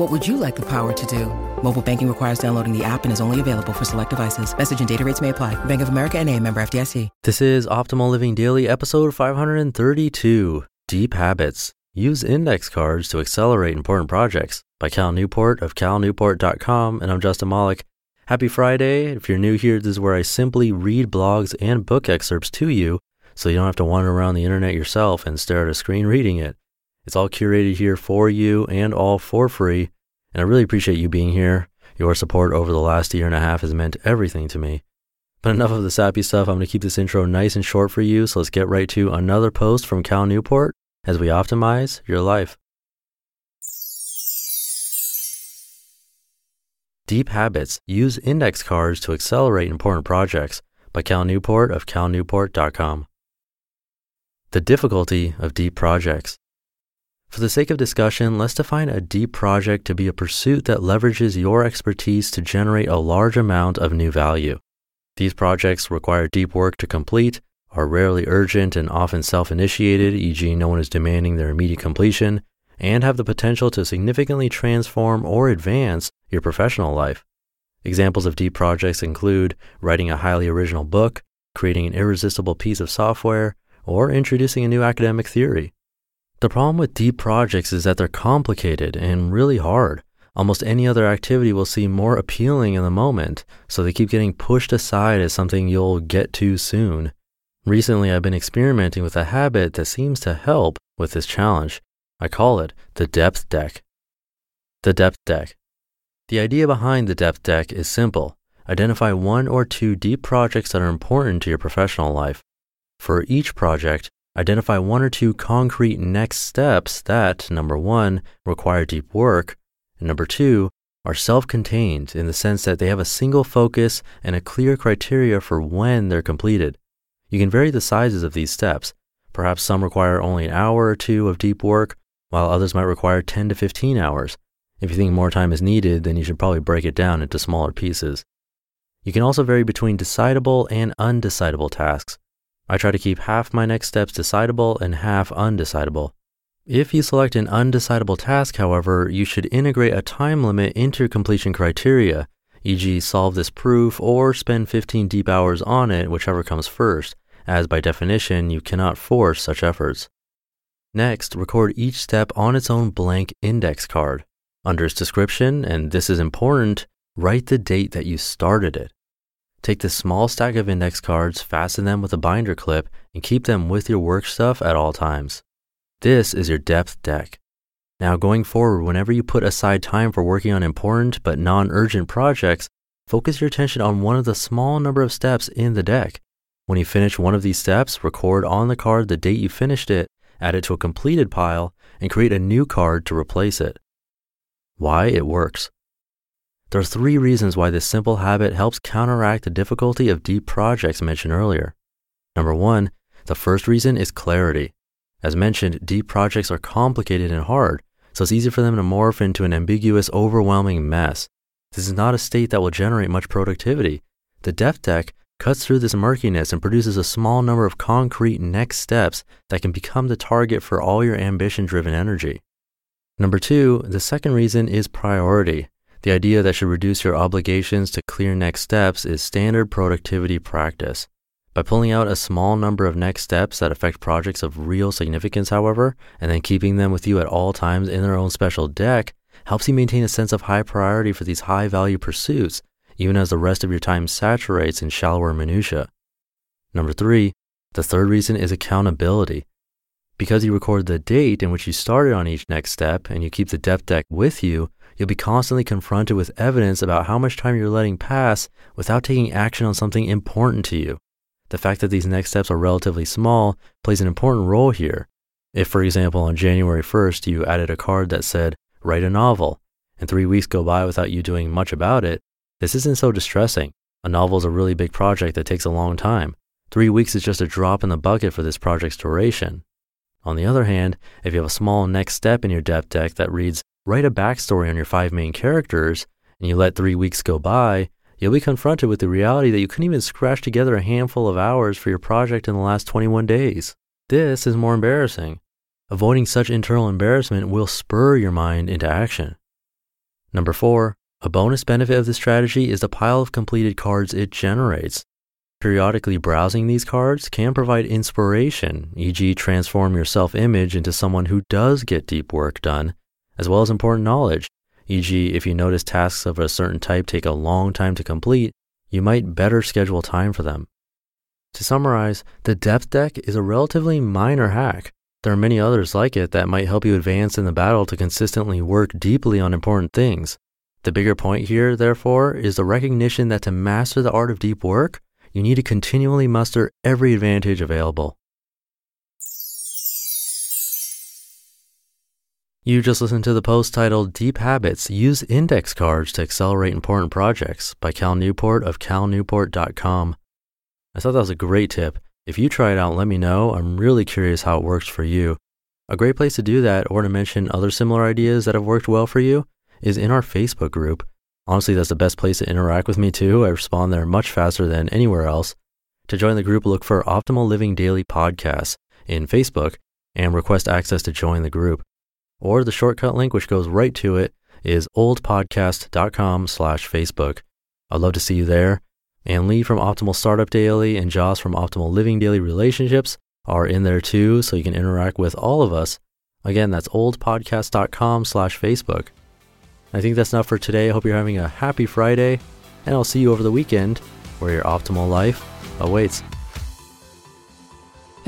What would you like the power to do? Mobile banking requires downloading the app and is only available for select devices. Message and data rates may apply. Bank of America and a member FDIC. This is Optimal Living Daily, episode 532 Deep Habits. Use index cards to accelerate important projects by Cal Newport of calnewport.com. And I'm Justin Malik. Happy Friday. If you're new here, this is where I simply read blogs and book excerpts to you so you don't have to wander around the internet yourself and stare at a screen reading it. It's all curated here for you and all for free. And I really appreciate you being here. Your support over the last year and a half has meant everything to me. But enough of the sappy stuff. I'm going to keep this intro nice and short for you. So let's get right to another post from Cal Newport as we optimize your life. Deep Habits Use Index Cards to Accelerate Important Projects by Cal Newport of calnewport.com. The difficulty of deep projects. For the sake of discussion, let's define a deep project to be a pursuit that leverages your expertise to generate a large amount of new value. These projects require deep work to complete, are rarely urgent and often self initiated, e.g., no one is demanding their immediate completion, and have the potential to significantly transform or advance your professional life. Examples of deep projects include writing a highly original book, creating an irresistible piece of software, or introducing a new academic theory. The problem with deep projects is that they're complicated and really hard. Almost any other activity will seem more appealing in the moment, so they keep getting pushed aside as something you'll get to soon. Recently, I've been experimenting with a habit that seems to help with this challenge. I call it the depth deck. The depth deck. The idea behind the depth deck is simple. Identify one or two deep projects that are important to your professional life. For each project, Identify one or two concrete next steps that, number one, require deep work, and number two, are self contained in the sense that they have a single focus and a clear criteria for when they're completed. You can vary the sizes of these steps. Perhaps some require only an hour or two of deep work, while others might require 10 to 15 hours. If you think more time is needed, then you should probably break it down into smaller pieces. You can also vary between decidable and undecidable tasks. I try to keep half my next steps decidable and half undecidable. If you select an undecidable task, however, you should integrate a time limit into completion criteria, e.g., solve this proof or spend 15 deep hours on it, whichever comes first, as by definition, you cannot force such efforts. Next, record each step on its own blank index card. Under its description, and this is important, write the date that you started it. Take this small stack of index cards, fasten them with a binder clip, and keep them with your work stuff at all times. This is your depth deck. Now, going forward, whenever you put aside time for working on important but non urgent projects, focus your attention on one of the small number of steps in the deck. When you finish one of these steps, record on the card the date you finished it, add it to a completed pile, and create a new card to replace it. Why it works. There are three reasons why this simple habit helps counteract the difficulty of deep projects mentioned earlier. Number one, the first reason is clarity. As mentioned, deep projects are complicated and hard, so it's easy for them to morph into an ambiguous, overwhelming mess. This is not a state that will generate much productivity. The depth deck cuts through this murkiness and produces a small number of concrete next steps that can become the target for all your ambition driven energy. Number two, the second reason is priority. The idea that should reduce your obligations to clear next steps is standard productivity practice. By pulling out a small number of next steps that affect projects of real significance, however, and then keeping them with you at all times in their own special deck, helps you maintain a sense of high priority for these high value pursuits, even as the rest of your time saturates in shallower minutiae. Number three, The third reason is accountability. Because you record the date in which you started on each next step and you keep the depth deck with you, you'll be constantly confronted with evidence about how much time you're letting pass without taking action on something important to you. The fact that these next steps are relatively small plays an important role here. If, for example, on January 1st, you added a card that said, write a novel, and three weeks go by without you doing much about it, this isn't so distressing. A novel is a really big project that takes a long time. Three weeks is just a drop in the bucket for this project's duration. On the other hand, if you have a small next step in your depth deck that reads, write a backstory on your five main characters, and you let three weeks go by, you'll be confronted with the reality that you couldn't even scratch together a handful of hours for your project in the last 21 days. This is more embarrassing. Avoiding such internal embarrassment will spur your mind into action. Number four, a bonus benefit of this strategy is the pile of completed cards it generates. Periodically browsing these cards can provide inspiration, e.g., transform your self image into someone who does get deep work done, as well as important knowledge, e.g., if you notice tasks of a certain type take a long time to complete, you might better schedule time for them. To summarize, the depth deck is a relatively minor hack. There are many others like it that might help you advance in the battle to consistently work deeply on important things. The bigger point here, therefore, is the recognition that to master the art of deep work, you need to continually muster every advantage available. You just listened to the post titled Deep Habits Use Index Cards to Accelerate Important Projects by Cal Newport of calnewport.com. I thought that was a great tip. If you try it out, let me know. I'm really curious how it works for you. A great place to do that or to mention other similar ideas that have worked well for you is in our Facebook group. Honestly, that's the best place to interact with me too. I respond there much faster than anywhere else. To join the group, look for Optimal Living Daily Podcast in Facebook and request access to join the group. Or the shortcut link, which goes right to it, is oldpodcast.com slash Facebook. I'd love to see you there. And Lee from Optimal Startup Daily and Joss from Optimal Living Daily Relationships are in there too, so you can interact with all of us. Again, that's oldpodcast.com slash Facebook. I think that's enough for today. I hope you're having a happy Friday, and I'll see you over the weekend where your optimal life awaits.